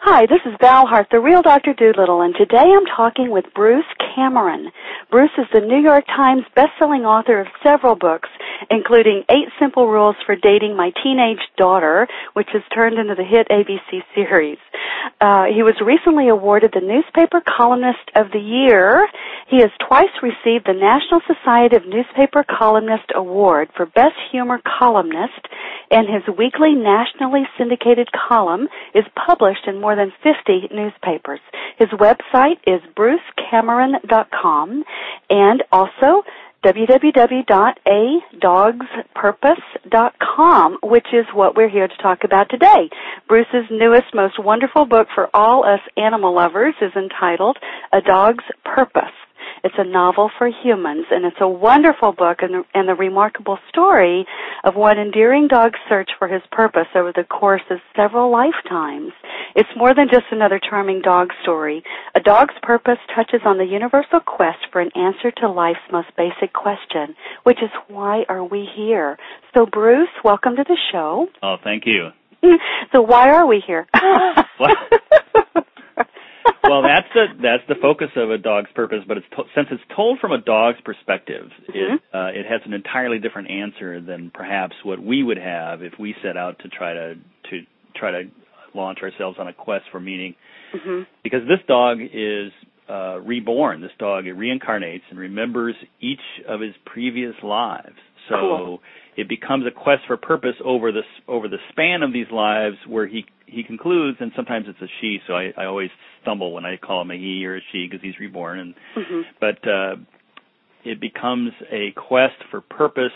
Hi, this is Val Heart, the real Dr. Doolittle, and today I'm talking with Bruce Cameron. Bruce is the New York Times bestselling author of several books, including Eight Simple Rules for Dating My Teenage Daughter, which has turned into the hit ABC series. Uh, he was recently awarded the Newspaper Columnist of the Year. He has twice received the National Society of Newspaper Columnist Award for Best Humor Columnist, and his weekly nationally syndicated column is published in more than 50 newspapers. His website is brucecameron.com and also www.adogspurpose.com, which is what we're here to talk about today. Bruce's newest, most wonderful book for all us animal lovers is entitled A Dog's Purpose. It's a novel for humans, and it's a wonderful book and, and the remarkable story of one endearing dog's search for his purpose over the course of several lifetimes. It's more than just another charming dog story. A dog's purpose touches on the universal quest for an answer to life's most basic question, which is why are we here? So Bruce, welcome to the show. Oh, thank you. so why are we here? well, that's the that's the focus of a dog's purpose. But it's to, since it's told from a dog's perspective, mm-hmm. it uh, it has an entirely different answer than perhaps what we would have if we set out to try to to try to launch ourselves on a quest for meaning. Mm-hmm. Because this dog is uh, reborn. This dog it reincarnates and remembers each of his previous lives. So cool. it becomes a quest for purpose over the over the span of these lives, where he he concludes, and sometimes it's a she. So I, I always stumble when I call him a he or a she because he's reborn. And mm-hmm. but uh, it becomes a quest for purpose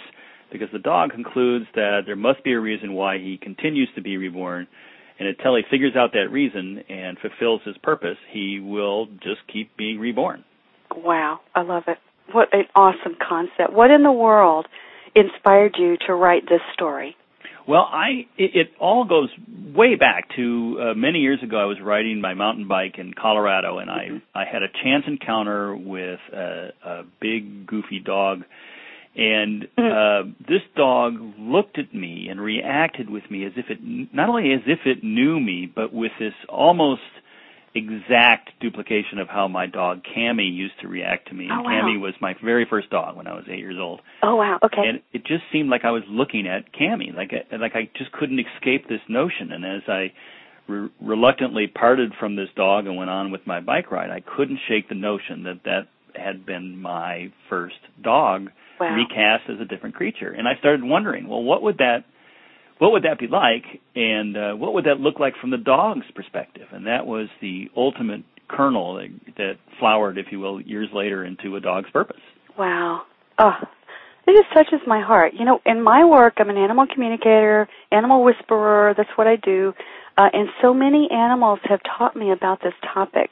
because the dog concludes that there must be a reason why he continues to be reborn. And until he figures out that reason and fulfills his purpose, he will just keep being reborn. Wow, I love it. What an awesome concept. What in the world inspired you to write this story? Well, I it, it all goes way back to uh, many years ago. I was riding my mountain bike in Colorado, and I mm-hmm. I had a chance encounter with a, a big goofy dog, and mm-hmm. uh, this dog looked at me and reacted with me as if it not only as if it knew me, but with this almost exact duplication of how my dog Cammy used to react to me. Oh, wow. Cammy was my very first dog when I was eight years old. Oh wow, okay. And it just seemed like I was looking at Cammy, like I, like I just couldn't escape this notion. And as I re- reluctantly parted from this dog and went on with my bike ride, I couldn't shake the notion that that had been my first dog wow. recast as a different creature. And I started wondering, well, what would that what would that be like, and uh, what would that look like from the dog's perspective? And that was the ultimate kernel that, that flowered, if you will, years later into a dog's purpose. Wow. Oh, it just touches my heart. You know, in my work, I'm an animal communicator, animal whisperer. That's what I do. Uh, and so many animals have taught me about this topic.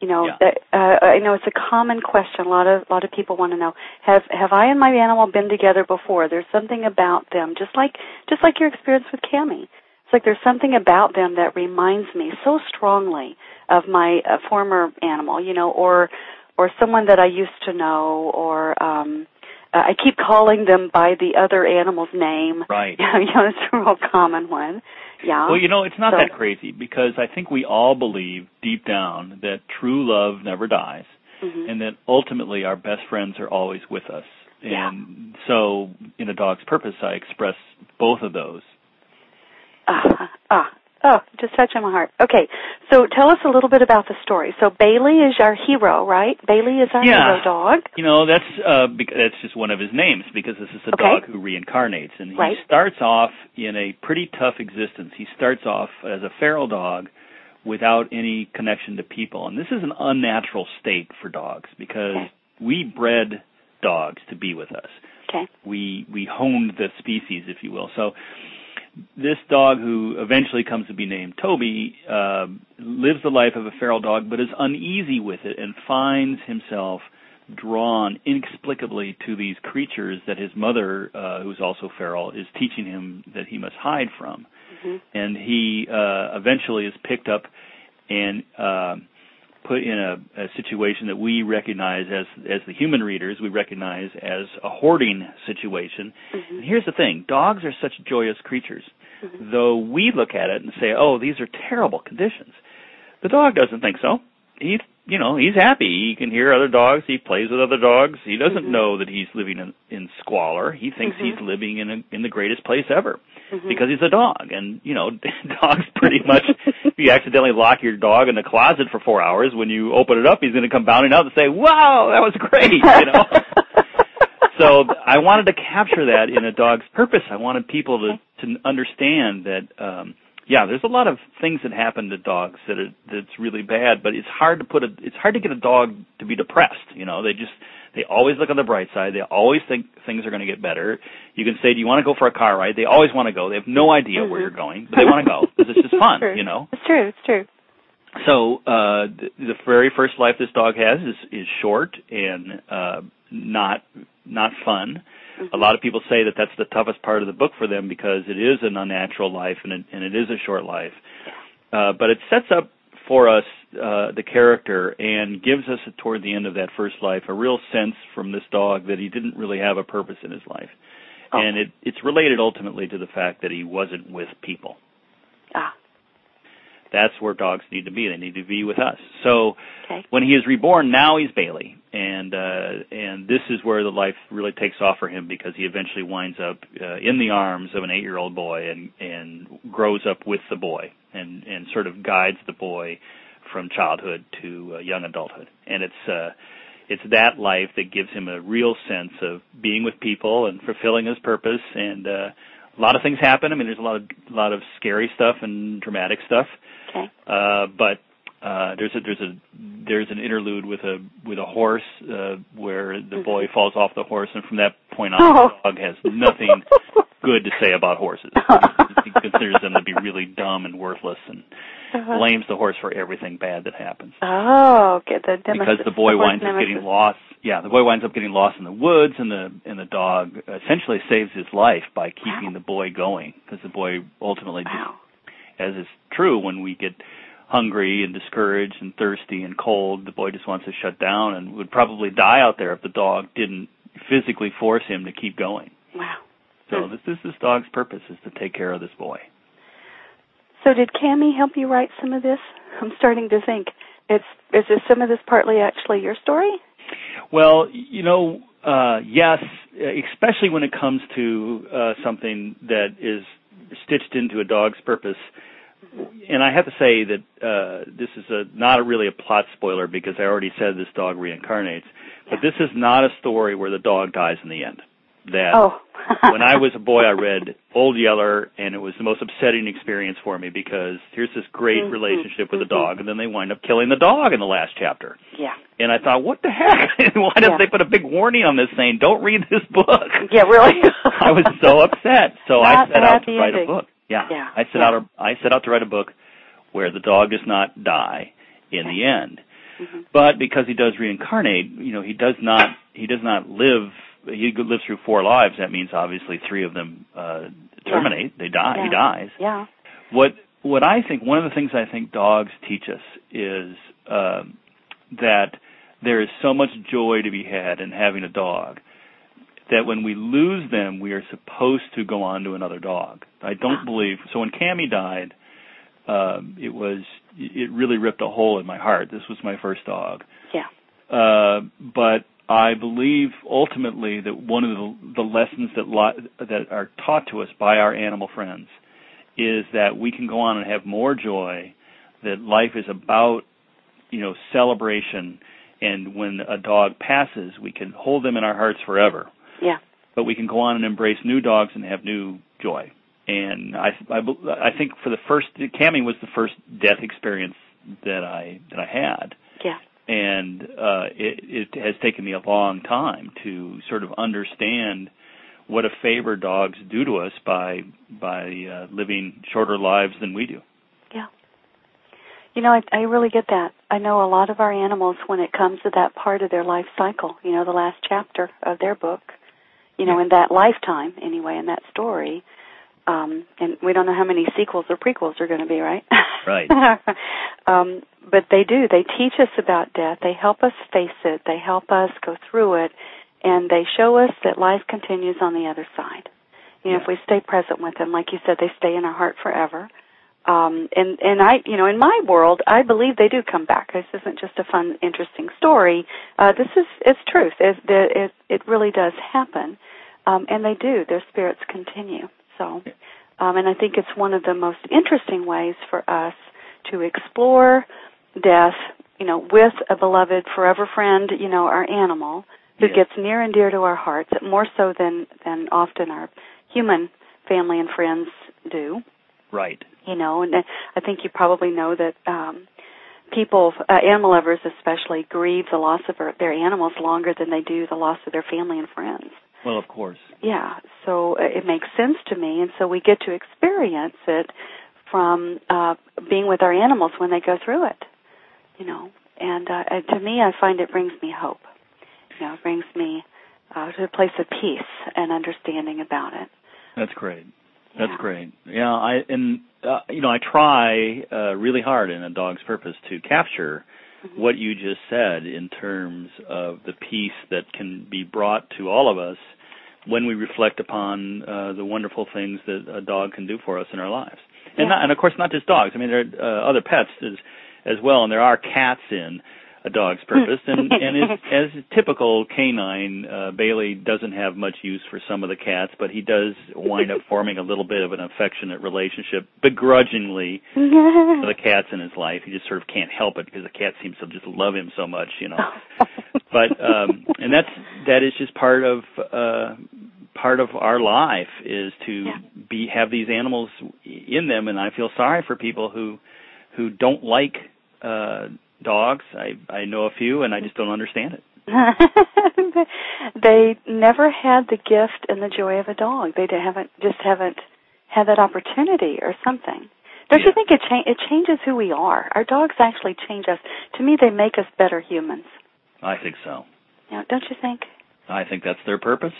You know, yeah. that, uh, I know it's a common question. A lot of a lot of people want to know have have I and my animal been together before? There's something about them, just like just like your experience with Cammy. It's like there's something about them that reminds me so strongly of my uh, former animal, you know, or or someone that I used to know, or um, uh, I keep calling them by the other animal's name. Right. you know, it's a real common one. Yeah. Well, you know, it's not so, that crazy because I think we all believe deep down that true love never dies mm-hmm. and that ultimately our best friends are always with us. Yeah. And so in a dog's purpose I express both of those. Ah, ah, Oh, just touching my heart. Okay, so tell us a little bit about the story. So Bailey is our hero, right? Bailey is our yeah. hero dog. You know, that's uh that's just one of his names because this is a okay. dog who reincarnates and he right. starts off in a pretty tough existence. He starts off as a feral dog without any connection to people. And this is an unnatural state for dogs because okay. we bred dogs to be with us. Okay. We we honed the species, if you will. So this dog, who eventually comes to be named Toby, uh, lives the life of a feral dog, but is uneasy with it and finds himself drawn inexplicably to these creatures that his mother, uh, who's also feral, is teaching him that he must hide from. Mm-hmm. And he uh, eventually is picked up and uh, put in a, a situation that we recognize as as the human readers we recognize as a hoarding situation. Mm-hmm. And here's the thing: dogs are such joyous creatures. Mm-hmm. Though we look at it and say, "Oh, these are terrible conditions," The dog doesn't think so. He, you know, he's happy. He can hear other dogs. He plays with other dogs. He doesn't Mhm. know that he's living in, in squalor. He thinks Mhm. he's living in a, in the greatest place ever Mhm. because he's a dog. And you know, dogs pretty much. if you accidentally lock your dog in the closet for four hours, when you open it up, he's going to come bounding out and say, "Wow, that was great!" You know. so I wanted to capture that in a dog's purpose. I wanted people to to understand that. um yeah, there's a lot of things that happen to dogs that are that's really bad, but it's hard to put a it's hard to get a dog to be depressed. You know, they just they always look on the bright side. They always think things are going to get better. You can say, "Do you want to go for a car ride?" They always want to go. They have no idea where Mhm. you're going, but they want to go because it's just fun. True. You know. It's true. It's true. So uh, the, the very first life this dog has is is short and uh, not not fun. A lot of people say that that's the toughest part of the book for them because it is an unnatural life and it, and it is a short life. Uh, but it sets up for us uh, the character and gives us toward the end of that first life a real sense from this dog that he didn't really have a purpose in his life, Oh. and it, it's related ultimately to the fact that he wasn't with people. Ah. That's where dogs need to be. They need to be with us. So Okay. when he is reborn, now he's Bailey, and uh, and this is where the life really takes off for him because he eventually winds up uh, in the arms of an eight-year-old boy and and grows up with the boy and and sort of guides the boy from childhood to uh, young adulthood, and it's. uh it's that life that gives him a real sense of being with people and fulfilling his purpose and uh a lot of things happen. I mean there's a lot of a lot of scary stuff and dramatic stuff. Okay. Uh, but uh, there's a there's a there's an interlude with a with a horse uh, where the boy falls off the horse, and from that point on, Mm-hmm. Oh. the dog has nothing good to say about horses. he considers them to be really dumb and worthless, and Uh-huh. blames the horse for everything bad that happens. Oh, okay. The nemesis, Because the boy horse winds up getting lost. Yeah, the boy winds up getting lost in the woods, and the and the dog essentially saves his life by keeping Wow. the boy going. Because the boy ultimately Wow. as is true when we get hungry and discouraged and thirsty and cold, the boy just wants to shut down and would probably die out there if the dog didn't physically force him to keep going. Wow. So this is this dog's purpose is to take care of this boy. So did Cammy help you write some of this? I'm starting to think. It's is this some of this partly actually your story? Well, you know, uh, yes, especially when it comes to uh, something that is stitched into a dog's purpose. And I have to say that uh, this is a, not a really a plot spoiler because I already said this dog reincarnates. But this is not a story where the dog dies in the end. That Oh. when I was a boy, I read Old Yeller, and it was the most upsetting experience for me because here's this great Mhm, relationship with the mhm. dog, and then they wind up killing the dog in the last chapter. yeah. And I thought, what the heck? Why did Yeah. they put a big warning on this saying, don't read this book? Yeah, really. I was so upset. So I set out to write a book. Yeah. Yeah, I set yeah. out a, I set out to write a book where the dog does not die in the end. Mhm. But because he does reincarnate, you know, he does not he does not live he lives through four lives. That means obviously three of them uh terminate. They die. He dies. Yeah. What what I think one of the things I think dogs teach us is um, that there is so much joy to be had in having a dog that when we lose them, we are supposed to go on to another dog. I don't believe so. When Cammy died, um, it was it really ripped a hole in my heart. This was my first dog. Yeah. Uh, but I believe ultimately that one of the, the lessons that li- that are taught to us by our animal friends is that we can go on and have more joy. That life is about, you know, celebration, and when a dog passes, we can hold them in our hearts forever. Yeah. But we can go on and embrace new dogs and have new joy. And I, I, I think for the first, Cammy was the first death experience that I that I had Yeah. And uh, it, it has taken me a long time to sort of understand what a favor dogs do to us by by uh, living shorter lives than we do. Yeah. You know, I, I really get that. I know a lot of our animals when it comes to that part of their life cycle, you know, the last chapter of their book, you know, in that lifetime anyway, in that story. Um, and we don't know how many sequels or prequels are going to be, right? Right. um, but they do. They teach us about death. They help us face it. They help us go through it. And they show us that life continues on the other side. You know, if we stay present with them, like you said, they stay in our heart forever. um, and and I, you know, in my world, I believe they do come back. This isn't just a fun, interesting story. Uh, this is it's truth. It it, it really does happen, um, and they do. Their spirits continue. So, um, and I think it's one of the most interesting ways for us to explore death. You know, with a beloved forever friend. You know, our animal who Yes. gets near and dear to our hearts, more so than than often our human family and friends do Right. you know and i think you probably know that um people uh, animal lovers especially grieve the loss of their, their animals longer than they do the loss of their family and friends Well, of course. yeah so uh, it makes sense to me and so we get to experience it from uh being with our animals when they go through it you know and uh, to me i find it brings me hope you know it brings me uh to a place of peace and understanding about it That's great. That's Yeah. great. Yeah, I and uh, you know I try uh, really hard in a dog's purpose to capture Mhm. what you just said in terms of the peace that can be brought to all of us when we reflect upon uh, the wonderful things that a dog can do for us in our lives. And Yeah. not, and of course not just dogs. I mean there are uh, other pets as as well, and there are cats in a dog's purpose. and and as, as typical canine, uh, Bailey doesn't have much use for some of the cats, but he does wind up forming a little bit of an affectionate relationship, begrudgingly, for the cats in his life. He just sort of can't help it because the cat seems to just love him so much, you know. but um and that's that is just part of uh part of our life is to Yeah. be have these animals in them and I feel sorry for people who who don't like uh dogs. I I know a few and I just don't understand it. they never had the gift and the joy of a dog. They haven't just haven't had that opportunity or something. Don't Yeah. you think it cha- it changes who we are? Our dogs actually change us. To me, they make us better humans. I think so. Know, don't you think? I think that's their purpose.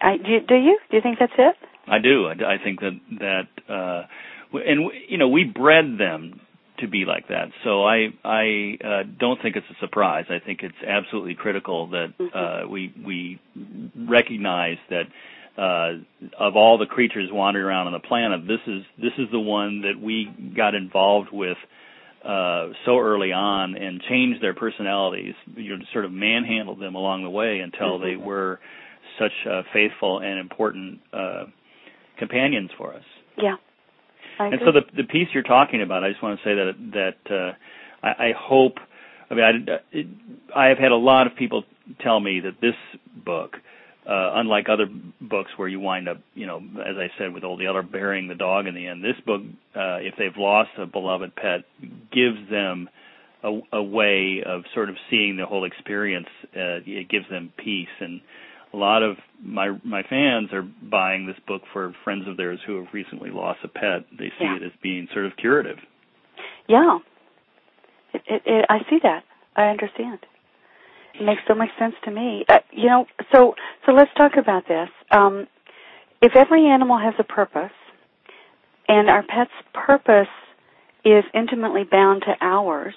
I, do, you, do you? Do you think that's it? I do. I, I think that that uh w- and w- you know we bred them to be like that. So I I uh, don't think it's a surprise. I think it's absolutely critical that uh, we we recognize that uh, of all the creatures wandering around on the planet, this is this is the one that we got involved with uh, so early on and changed their personalities. You know, sort of manhandled them along the way until they Mhm. were such uh, faithful and important uh, companions for us. Yeah. I And so the the piece you're talking about, I just want to say that that uh, I, I hope. I mean, I, I have had a lot of people tell me that this book, uh, unlike other books where you wind up, you know, as I said, with Old Yeller burying the dog in the end, this book, uh, if they've lost a beloved pet, gives them a, a way of sort of seeing the whole experience. Uh, it gives them peace and a lot of my my fans are buying this book for friends of theirs who have recently lost a pet. They see Yeah. it as being sort of curative. Yeah. It, it, it, I see that. I understand. It makes so much sense to me. Uh, you know, so so let's talk about this. Um, if every animal has a purpose, and our pet's purpose is intimately bound to ours,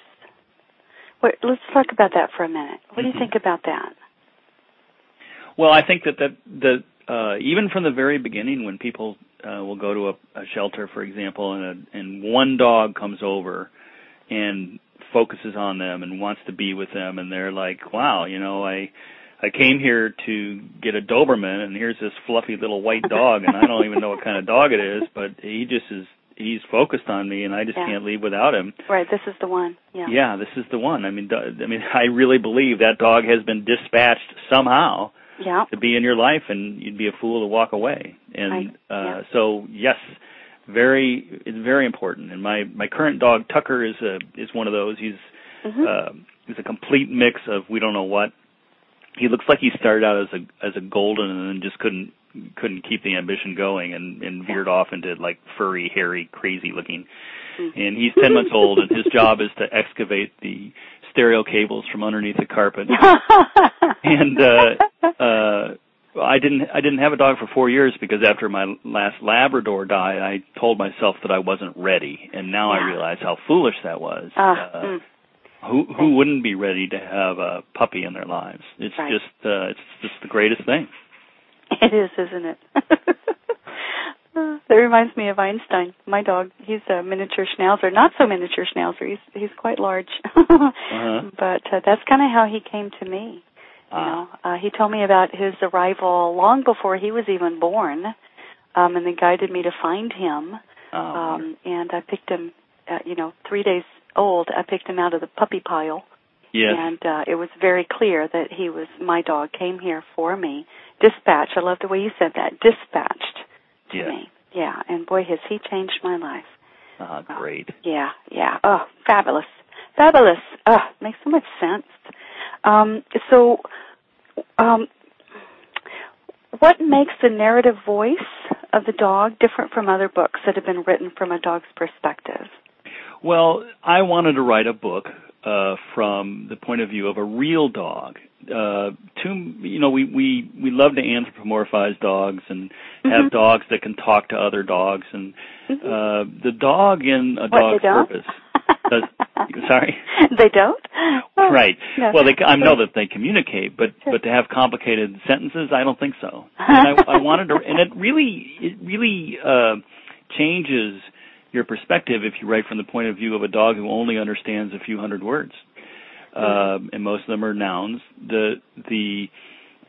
what, let's talk about that for a minute. What do you Mhm. think about that? Well, I think that that the uh, even from the very beginning, when people uh, will go to a, a shelter, for example, and a, and one dog comes over and focuses on them and wants to be with them, and they're like, "Wow, you know, I." I came here to get a Doberman, and here's this fluffy little white dog, and I don't even know what kind of dog it is, but he just is. He's focused on me, and I just Yeah. can't leave without him. Right, this is the one. Yeah. Yeah, this is the one. I mean, I mean, I really believe that dog has been dispatched somehow Yeah. to be in your life, and you'd be a fool to walk away. And I- uh, so, yes, very, it's very important. And my my current dog Tucker is a is one of those. He's Mhm. uh, he's a complete mix of we don't know what. He looks like he started out as a as a golden and then just couldn't couldn't keep the ambition going and and veered off into like furry, hairy, crazy looking. Mm. And he's ten months old, and his job is to excavate the stereo cables from underneath the carpet. and uh, uh, I didn't I didn't have a dog for four years because after my last Labrador died, I told myself that I wasn't ready, and now I realize how foolish that was. Ah, Uh, mm. who who wouldn't be ready to have a puppy in their lives? It's Right. just uh, it's just the greatest thing. It is, isn't it? that reminds me of Einstein. My dog, he's a miniature schnauzer, not so miniature schnauzer. He's he's quite large, uh-huh. but uh, that's kind of how he came to me. You ah. know, uh, he told me about his arrival long before he was even born, um, and then guided me to find him. Oh. Um, and I picked him, uh, you know, three days old. I picked him out of the puppy pile. Yes. And uh, it was very clear that he was my dog. Came here for me, dispatched. I love the way you said that. Dispatched yes. me. Yeah. And boy, has he changed my life. Ah, uh, great. Uh, yeah, yeah. Oh, fabulous, fabulous. Uh, makes so much sense. Um, so, um, what makes the narrative voice of the dog different from other books that have been written from a dog's perspective? Well, I wanted to write a book uh, from the point of view of a real dog. Uh, too, you know, we we we love to anthropomorphize dogs and mm-hmm. have dogs that can talk to other dogs, and mm-hmm. uh, the dog in a what, dog's purpose. Does, sorry. They don't. Oh, right. No. Well, they, I know that they communicate, but sure. but to have complicated sentences, I don't think so. And I, I wanted to, and it really it really uh, changes your perspective if you write from the point of view of a dog who only understands a few hundred words, uh, and most of them are nouns. The the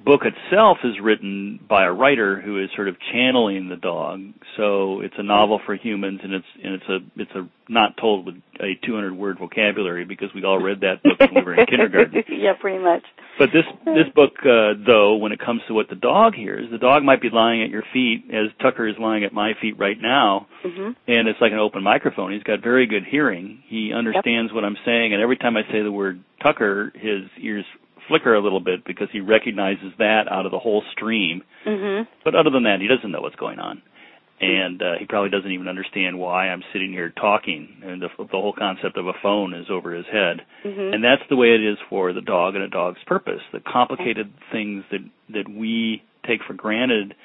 book itself is written by a writer who is sort of channeling the dog. So it's a novel for humans, and it's and it's a it's a not told with a 200 word vocabulary because we all read that book when we were in kindergarten. yeah, pretty much. But this this book, uh, though, when it comes to what the dog hears, the dog might be lying at your feet as Tucker is lying at my feet right now, mm-hmm. and it's like an open microphone. He's got very good hearing. He understands yep. what I'm saying, and every time I say the word Tucker, his ears flicker a little bit because he recognizes that out of the whole stream. Mm-hmm. But other than that, he doesn't know what's going on and uh, he probably doesn't even understand why I'm sitting here talking. And the, the whole concept of a phone is over his head, mm-hmm. and that's the way it is for the dog and a dog's purpose. The complicated things that that we take for granted,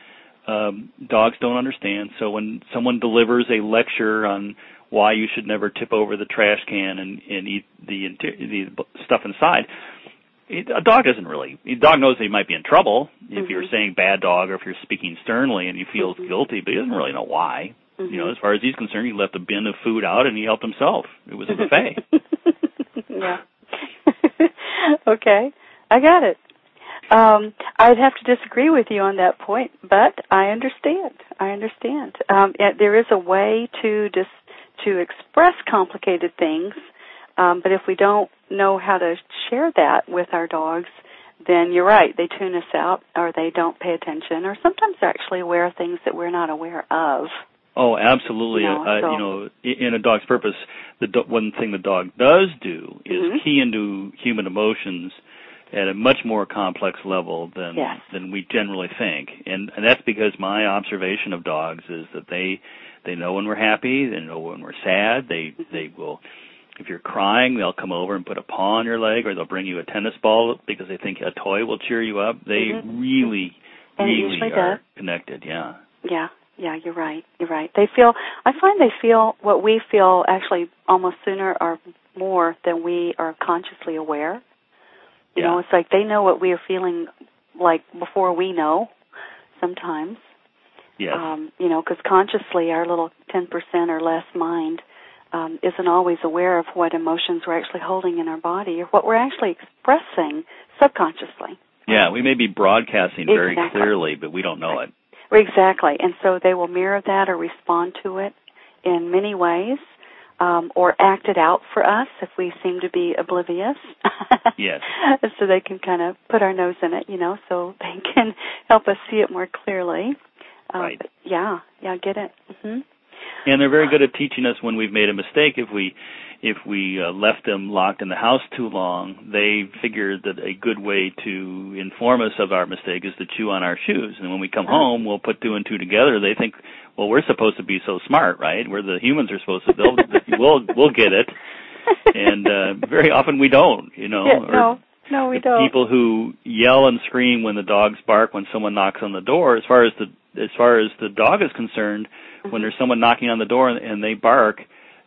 um, dogs don't understand. So when someone delivers a lecture on why you should never tip over the trash can and, and eat the, the stuff inside, a dog doesn't really. A dog knows that he might be in trouble if mm-hmm. you're saying bad dog or if you're speaking sternly and he feels mm-hmm. guilty, but he doesn't really know why. Mm-hmm. You know, as far as he's concerned, he left a bin of food out and he helped himself. It was a buffet. yeah. okay, I got it. Um, I'd have to disagree with you on that point, but I understand. I understand. Um, there is a way to just to express complicated things um, but if we don't know how to share that with our dogs, then you're right. They tune us out, or they don't pay attention, or sometimes they're actually aware of things that we're not aware of. Oh, absolutely. You know, uh, so. you know in a dog's purpose, the do- one thing the dog does do is mm-hmm. key into human emotions at a much more complex level than yes. than we generally think, and, and that's because my observation of dogs is that they they know when we're happy, they know when we're sad, they mm-hmm. they will if you're crying, they'll come over and put a paw on your leg, or they'll bring you a tennis ball because they think a toy will cheer you up. They mm-hmm. really, and really are does. connected. Yeah. Yeah, yeah, you're right. You're right. They feel. I find they feel what we feel actually almost sooner or more than we are consciously aware. You yeah. know, it's like they know what we are feeling like before we know. Sometimes. Yes. Um, you know, because consciously our little ten percent or less mind um, isn't always aware of what emotions we're actually holding in our body or what we're actually expressing subconsciously. Yeah, we may be broadcasting very exactly. clearly, but we don't know it. Exactly, and so they will mirror that or respond to it in many ways, um, or act it out for us if we seem to be oblivious. yes. so they can kind of put our nose in it, you know, so they can help us see it more clearly. Um, right. Yeah, yeah, get it. Mm-hmm and they're very good at teaching us when we've made a mistake. If we if we uh, left them locked in the house too long, they figure that a good way to inform us of our mistake is to chew on our shoes. And when we come home, we'll put two and two together. They think, well, we're supposed to be so smart, right? We're the humans are supposed to. They'll, we'll we'll get it. And uh, very often we don't, you know. Yeah, no. No, we don't. People who yell and scream when the dogs bark when someone knocks on the door, as far as the as far as the dog is concerned, when there's someone knocking on the door and, and they bark,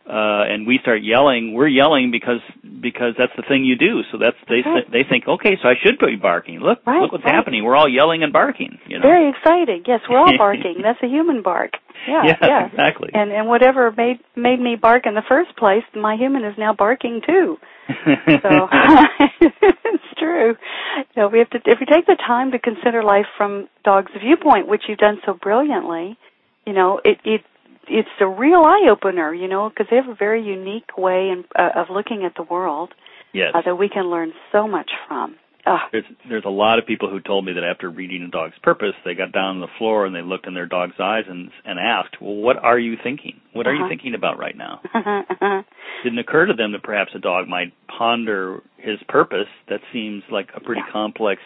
uh, and we start yelling, we're yelling because because that's the thing you do. So that's they right. they think, okay, so I should be barking. Look, right, look what's right. happening. We're all yelling and barking. You know? Very exciting. Yes, we're all barking. that's a human bark. Yeah, yeah, yeah, exactly. And and whatever made made me bark in the first place, my human is now barking too. so it's true. You know, we have to if we take the time to consider life from dog's viewpoint, which you've done so brilliantly, you know, it it it's a real eye opener, you know, because they have a very unique way in, uh, of looking at the world yes. uh, that we can learn so much from. Uh, there's there's a lot of people who told me that after reading a dog's purpose, they got down on the floor and they looked in their dog's eyes and and asked, "Well, what are you thinking? What are Uh-huh. you thinking about right now?" uh-huh. Didn't occur to them that perhaps a dog might ponder his purpose. That seems like a pretty Yeah. complex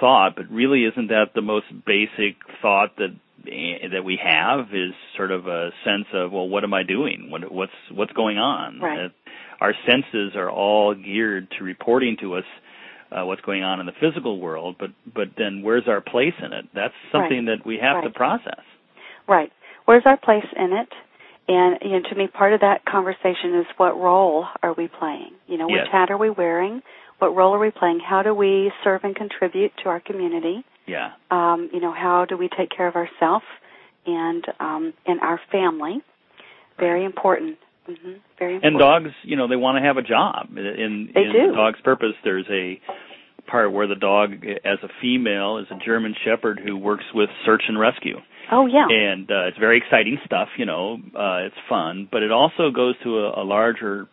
thought, but really isn't that the most basic thought that that we have is sort of a sense of well what am i doing what what's what's going on Right. Uh, our senses are all geared to reporting to us uh, what's going on in the physical world but but then where's our place in it that's something that we have to process Right. Where's our place in it? And you know, to me, part of that conversation is what role are we playing? You know, Yes. which hat are we wearing? What role are we playing? How do we serve and contribute to our community? Yeah Um, you know, how do we take care of ourselves and um, and our family? Very important. hmm Very important. and dogs you know they want to have a job in They in do. the dog's purpose there's a part where the dog as a female is a german shepherd who works with search and rescue Oh yeah. and uh, it's very exciting stuff. You know, uh, it's fun, but it also goes to a, a larger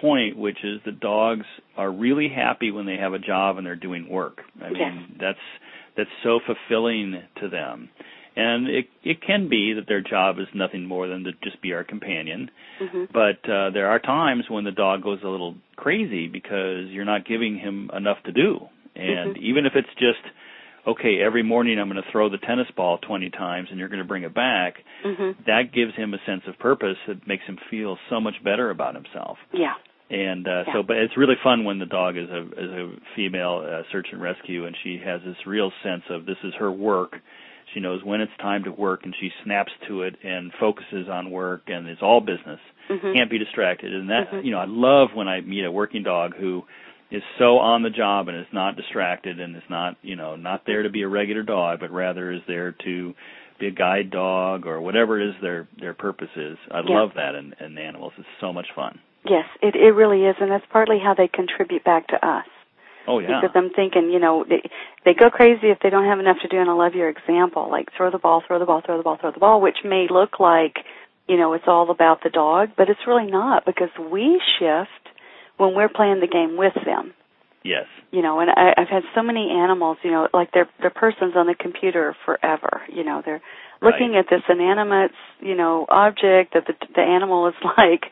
point, which is that dogs are really happy when they have a job and they're doing work. I mean, Yes. that's that's so fulfilling to them. And it it can be that their job is nothing more than to just be our companion. hmm But uh, there are times when the dog goes a little crazy because you're not giving him enough to do. And Mhm. even if it's just okay, every morning I'm going to throw the tennis ball 20 times and you're going to bring it back, hmm that gives him a sense of purpose that makes him feel so much better about himself. Yeah. And uh, Yeah. so, but it's really fun when the dog is a is a female uh, search and rescue, and she has this real sense of this is her work. She knows when it's time to work, and she snaps to it and focuses on work, and it's all business. hmm Can't be distracted. And that Mhm. you know, I love when I meet a working dog who is so on the job and is not distracted and is not you know not there to be a regular dog, but rather is there to be a guide dog or whatever it is their their purpose is. I Yeah. love that in, in animals. It's so much fun. Yes, it it really is, and that's partly how they contribute back to us. Oh yeah. Because I'm thinking, you know, they, they go crazy if they don't have enough to do. And I love your example, like throw the ball, throw the ball, throw the ball, throw the ball, which may look like, you know, it's all about the dog, but it's really not because we shift when we're playing the game with them. Yes. You know, and I, I've had so many animals, you know, like they're they're persons on the computer forever. You know, they're looking at this inanimate, you know, object that the the animal is like,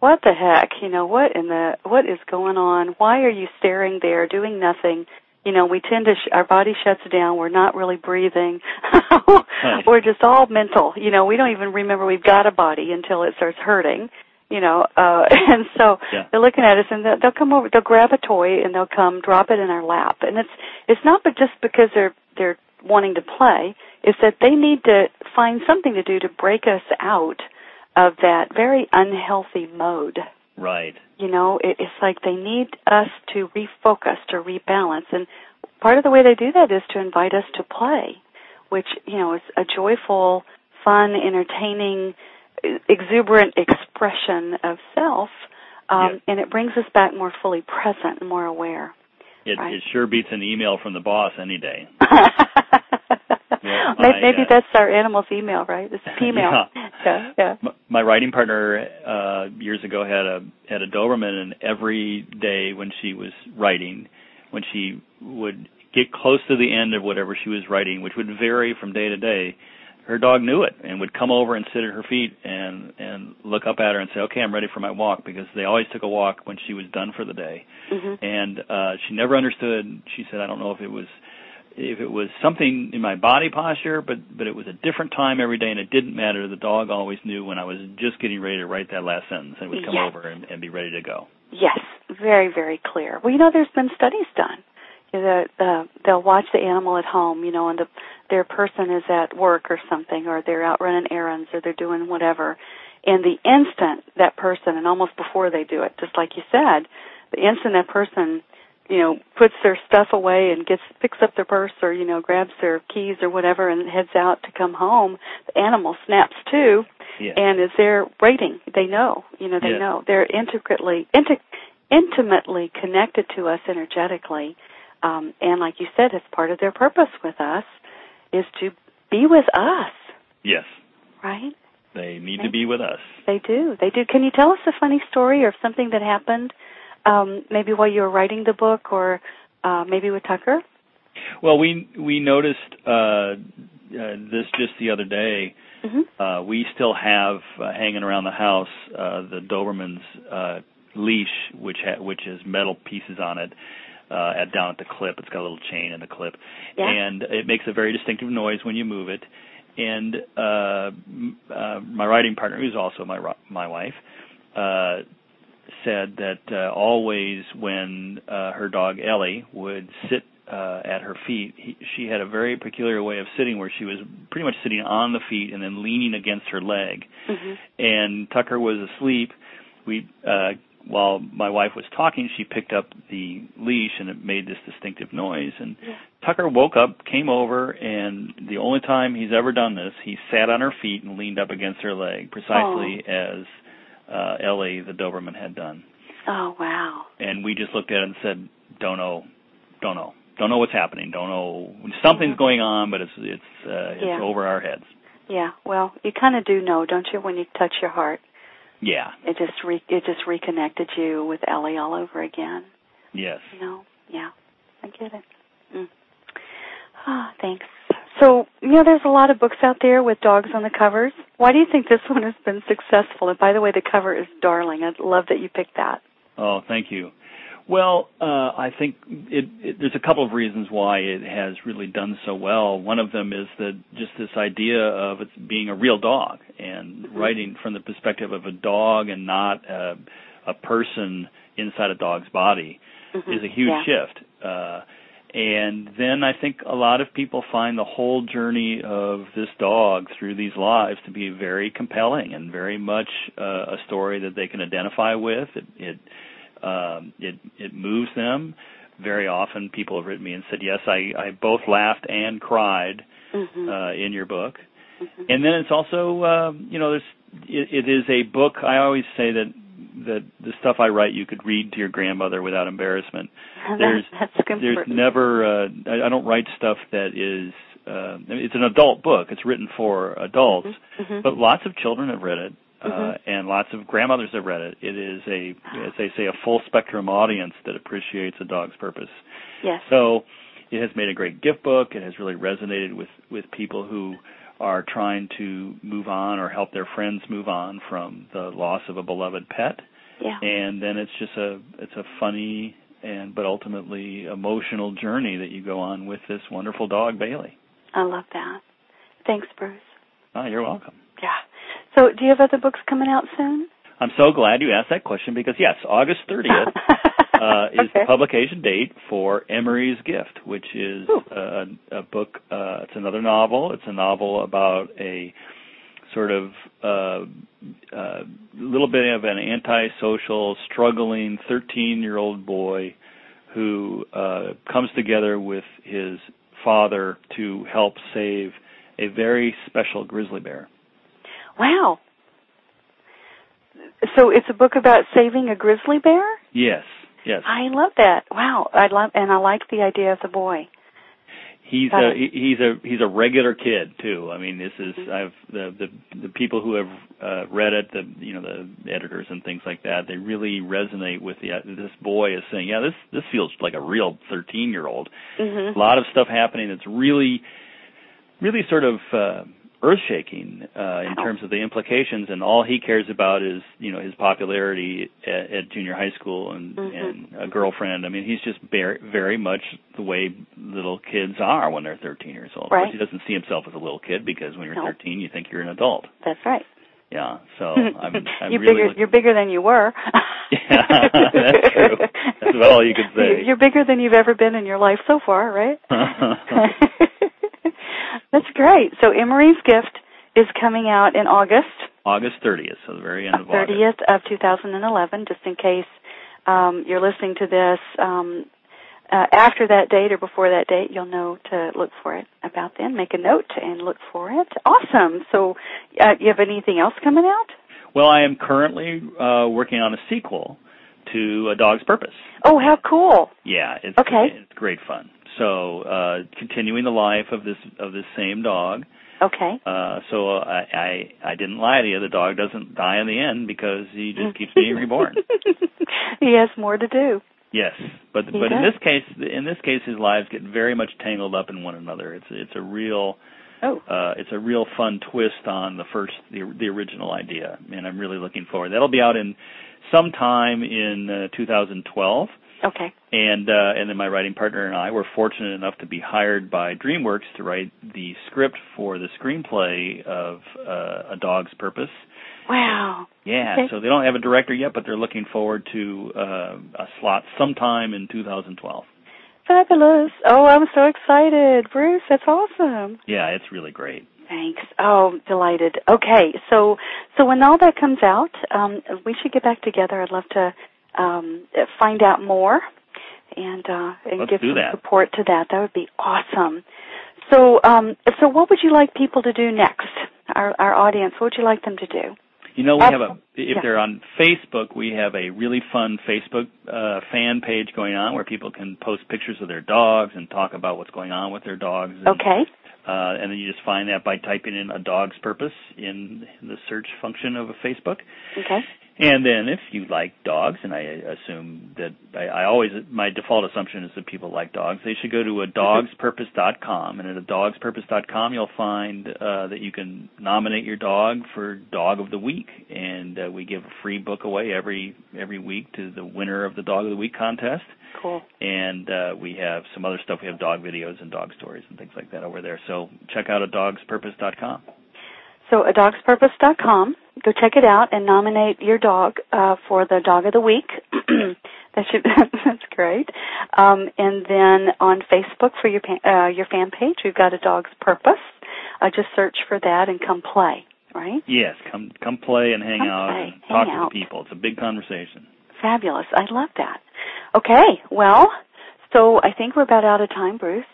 what the heck? You know, what in the what is going on? Why are you staring there doing nothing? You know, we tend to sh- our body shuts down. We're not really breathing. we're just all mental. You know, we don't even remember we've got a body until it starts hurting. You know, uh, and so Yeah. they're looking at us and they'll, they'll come over. They'll grab a toy and they'll come drop it in our lap. And it's it's not but just because they're they're wanting to play. It's that they need to find something to do to break us out of that very unhealthy mode. Right. You know, it, it's like they need us to refocus, to rebalance, and part of the way they do that is to invite us to play, which you know is a joyful, fun, entertaining, exuberant expression of self, um, and it brings us back more fully present and more aware. It, Right. it sure beats an email from the boss any day. Yeah, maybe, maybe uh, that's our animal's email, right? It's female. Yeah. yeah, yeah. M- My writing partner uh years ago had a had a Doberman, and every day when she was writing, when she would get close to the end of whatever she was writing, which would vary from day to day, her dog knew it and would come over and sit at her feet and and look up at her and say, "Okay, I'm ready for my walk," because they always took a walk when she was done for the day. hmm and uh she never understood she said i don't know if it was if it was something in my body posture but but it was a different time every day and it didn't matter the dog always knew when i was just getting ready to write that last sentence and would come Yes. over and, and be ready to go Yes, very, very clear. Well, you know, there's been studies done. You know, the, the, they'll watch the animal at home, you know, and the, their person is at work or something, or they're out running errands, or they're doing whatever, And the instant that person, and almost before they do it, just like you said, the instant that person, you know, puts their stuff away and gets picks up their purse or you know grabs their keys or whatever and heads out to come home, the animal snaps too, Yeah. and is there waiting. They know, you know, they Yeah. know they're intricately, inti- intimately connected to us energetically, um, and like you said, it's part of their purpose with us is to be with us, yes. right? They need to be with us. They do. They do. Can you tell us a funny story or something that happened, um, maybe while you were writing the book, or uh, maybe with Tucker? Well, we we noticed uh, uh, this just the other day. Mm-hmm. Uh, we still have uh, hanging around the house uh, the Doberman's uh, leash, which ha- which has metal pieces on it. Uh, at down at the clip, it's got a little chain in the clip, Yeah. and it makes a very distinctive noise when you move it. And uh, m- uh, my writing partner, who's also my my wife, uh, said that uh, always when uh, her dog Ellie would sit uh, at her feet, he, she had a very peculiar way of sitting where she was pretty much sitting on the feet and then leaning against her leg. Mm-hmm. And Tucker was asleep. We uh, while my wife was talking, she picked up the leash and it made this distinctive noise. And Yeah. Tucker woke up, came over, and the only time he's ever done this, he sat on her feet and leaned up against her leg, precisely as uh, Ellie, the Doberman, had done. Oh wow. And we just looked at it and said, "Don't know, don't know, don't know what's happening. Don't know something's going on, but it's it's uh, it's Yeah. over our heads." Yeah. Well, you kind of do know, don't you, when you touch your heart? Yeah. It just re- it just reconnected you with Ellie all over again. Yes. You know? Yeah. I get it. Mm. Ah, thanks. So, you know, there's a lot of books out there with dogs on the covers. Why do you think this one has been successful? And by the way, the cover is darling. I love that you picked that. Oh, thank you. Well, uh, I think it, it, there's a couple of reasons why it has really done so well. One of them is that just this idea of it being a real dog and writing from the perspective of a dog and not a, a person inside a dog's body Mhm. is a huge Yeah. shift. Uh, and then I think a lot of people find the whole journey of this dog through these lives to be very compelling and very much uh, a story that they can identify with. It it um, it, it moves them. Very often, people have written me and said, "Yes, I, I both laughed and cried Mhm. uh, in your book." Mhm. And then it's also, um, you know, there's it, it is a book. I always say that that the stuff I write you could read to your grandmother without embarrassment. There's That's there's never uh, I, I don't write stuff that is uh, it's an adult book. It's written for adults, Mhm. but lots of children have read it. Uh, Mhm. and lots of grandmothers have read it. It is a, as they say, a full spectrum audience that appreciates a dog's purpose. yes. So it has made a great gift book. It has really resonated with with people who are trying to move on or help their friends move on from the loss of a beloved pet. yeah. And then it's just a it's a funny and but ultimately emotional journey that you go on with this wonderful dog Bailey. I love that. Thanks, Bruce. Oh, you're welcome. Yeah. So, do you have other books coming out soon? I'm so glad you asked that question because yes, August 30th uh, is okay. the publication date for Emory's Gift, which is a, a book. Uh, it's another novel. It's a novel about a sort of uh, uh, little bit of an antisocial, struggling 13-year-old boy who uh, comes together with his father to help save a very special grizzly bear. Wow. So it's a book about saving a grizzly bear? Yes, yes. I love that. Wow. I love and I like the idea of the boy. He's Got a it. he's a he's a regular kid too. I mean, this is Mhm. I've the the the people who have uh, read it, the you know the editors and things like that. They really resonate with the this boy is saying, yeah, this this feels like a real 13 year old. Mhm. A lot of stuff happening that's really really sort of uh, earth shaking uh, in terms of the implications, and all he cares about is you know his popularity at, at junior high school and Mhm. and a girlfriend. I mean, he's just very very much the way little kids are when they're 13 years old. Course, Right. he doesn't see himself as a little kid because when you're No. 13, you think you're an adult. That's right. Yeah, so I'm I'm you're really bigger look- you're bigger than you were. Yeah, that's true. That's about all you could say. You're bigger than you've ever been in your life so far, right? That's great. So Emory's Gift is coming out in August. August 30th, so the very end of 30th of 2011, just in case um, you're listening to this um, uh, after that date or before that date, you'll know to look for it about then. Make a note and look for it. Awesome. So, uh, you have anything else coming out? Well, I am currently uh, working on a sequel to A Dog's Purpose. Oh, how cool! Yeah, it's okay. It's great fun. So, uh, continuing the life of this of this same dog. Okay. Uh, so I, I I didn't lie to you. The dog doesn't die in the end because he just keeps being reborn. he has more to do. Yes, but he but does. in this case, in this case, his lives get very much tangled up in one another. It's it's a real oh. uh, it's a real fun twist on the first the the original idea, and I'm really looking forward. That'll be out in sometime in uh, 2012. Okay. And uh, and then my writing partner and I were fortunate enough to be hired by DreamWorks to write the script for the screenplay of uh, A Dog's Purpose. Wow. Yeah, okay. so they don't have a director yet, but they're looking forward to uh, a slot sometime in 2012. Fabulous. Oh, I'm so excited. Bruce, that's awesome. Yeah, it's really great. Thanks. Oh, delighted. Okay, so so when all that comes out, um, we should get back together. I'd love to um, find out more and uh, and Let's give some that. support to that. That would be awesome. So um, so what would you like people to do next? Our our audience, what would you like them to do? You know, we have a if they're on Facebook, we have a really fun Facebook uh, fan page going on where people can post pictures of their dogs and talk about what's going on with their dogs. And, Okay. Uh, and then you just find that by typing in a dog's purpose in the search function of a Facebook. Okay. And then if you like dogs, and I assume that I, I always my default assumption is that people like dogs, they should go to a dogspurpose.com, and at a dogspurpose.com you'll find uh, that you can nominate your dog for Dog of the Week, and uh, we give a free book away every every week to the winner of the Dog of the Week contest. Cool. And uh, we have some other stuff. We have dog videos and dog stories and things like that over there. So check out a dogspurpose.com. So adogspurpose.com. Go check it out and nominate your dog uh, for the dog of the week. that should that's great. Um, and then on Facebook for your uh, your fan page, we've got a dog's purpose. Uh, just search for that and come play. Right? Yes, come come play and hang Come out play, and hang talk out. to the people. It's a big conversation. Fabulous. I love that. Okay. Well, so I think we're about out of time, Bruce.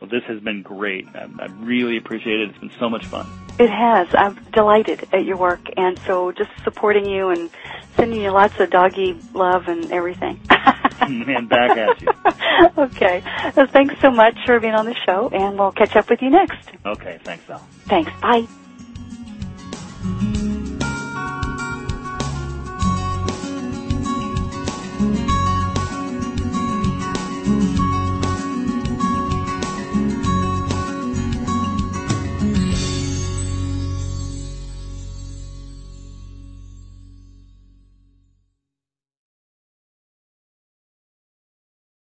Well, this has been great. I, I really appreciate it. It's been so much fun. It has. I'm delighted at your work, and so just supporting you and sending you lots of doggy love and everything. and back at you. okay. Well, thanks so much for being on the show, and we'll catch up with you next. Okay, thanks, Val. Thanks. Bye.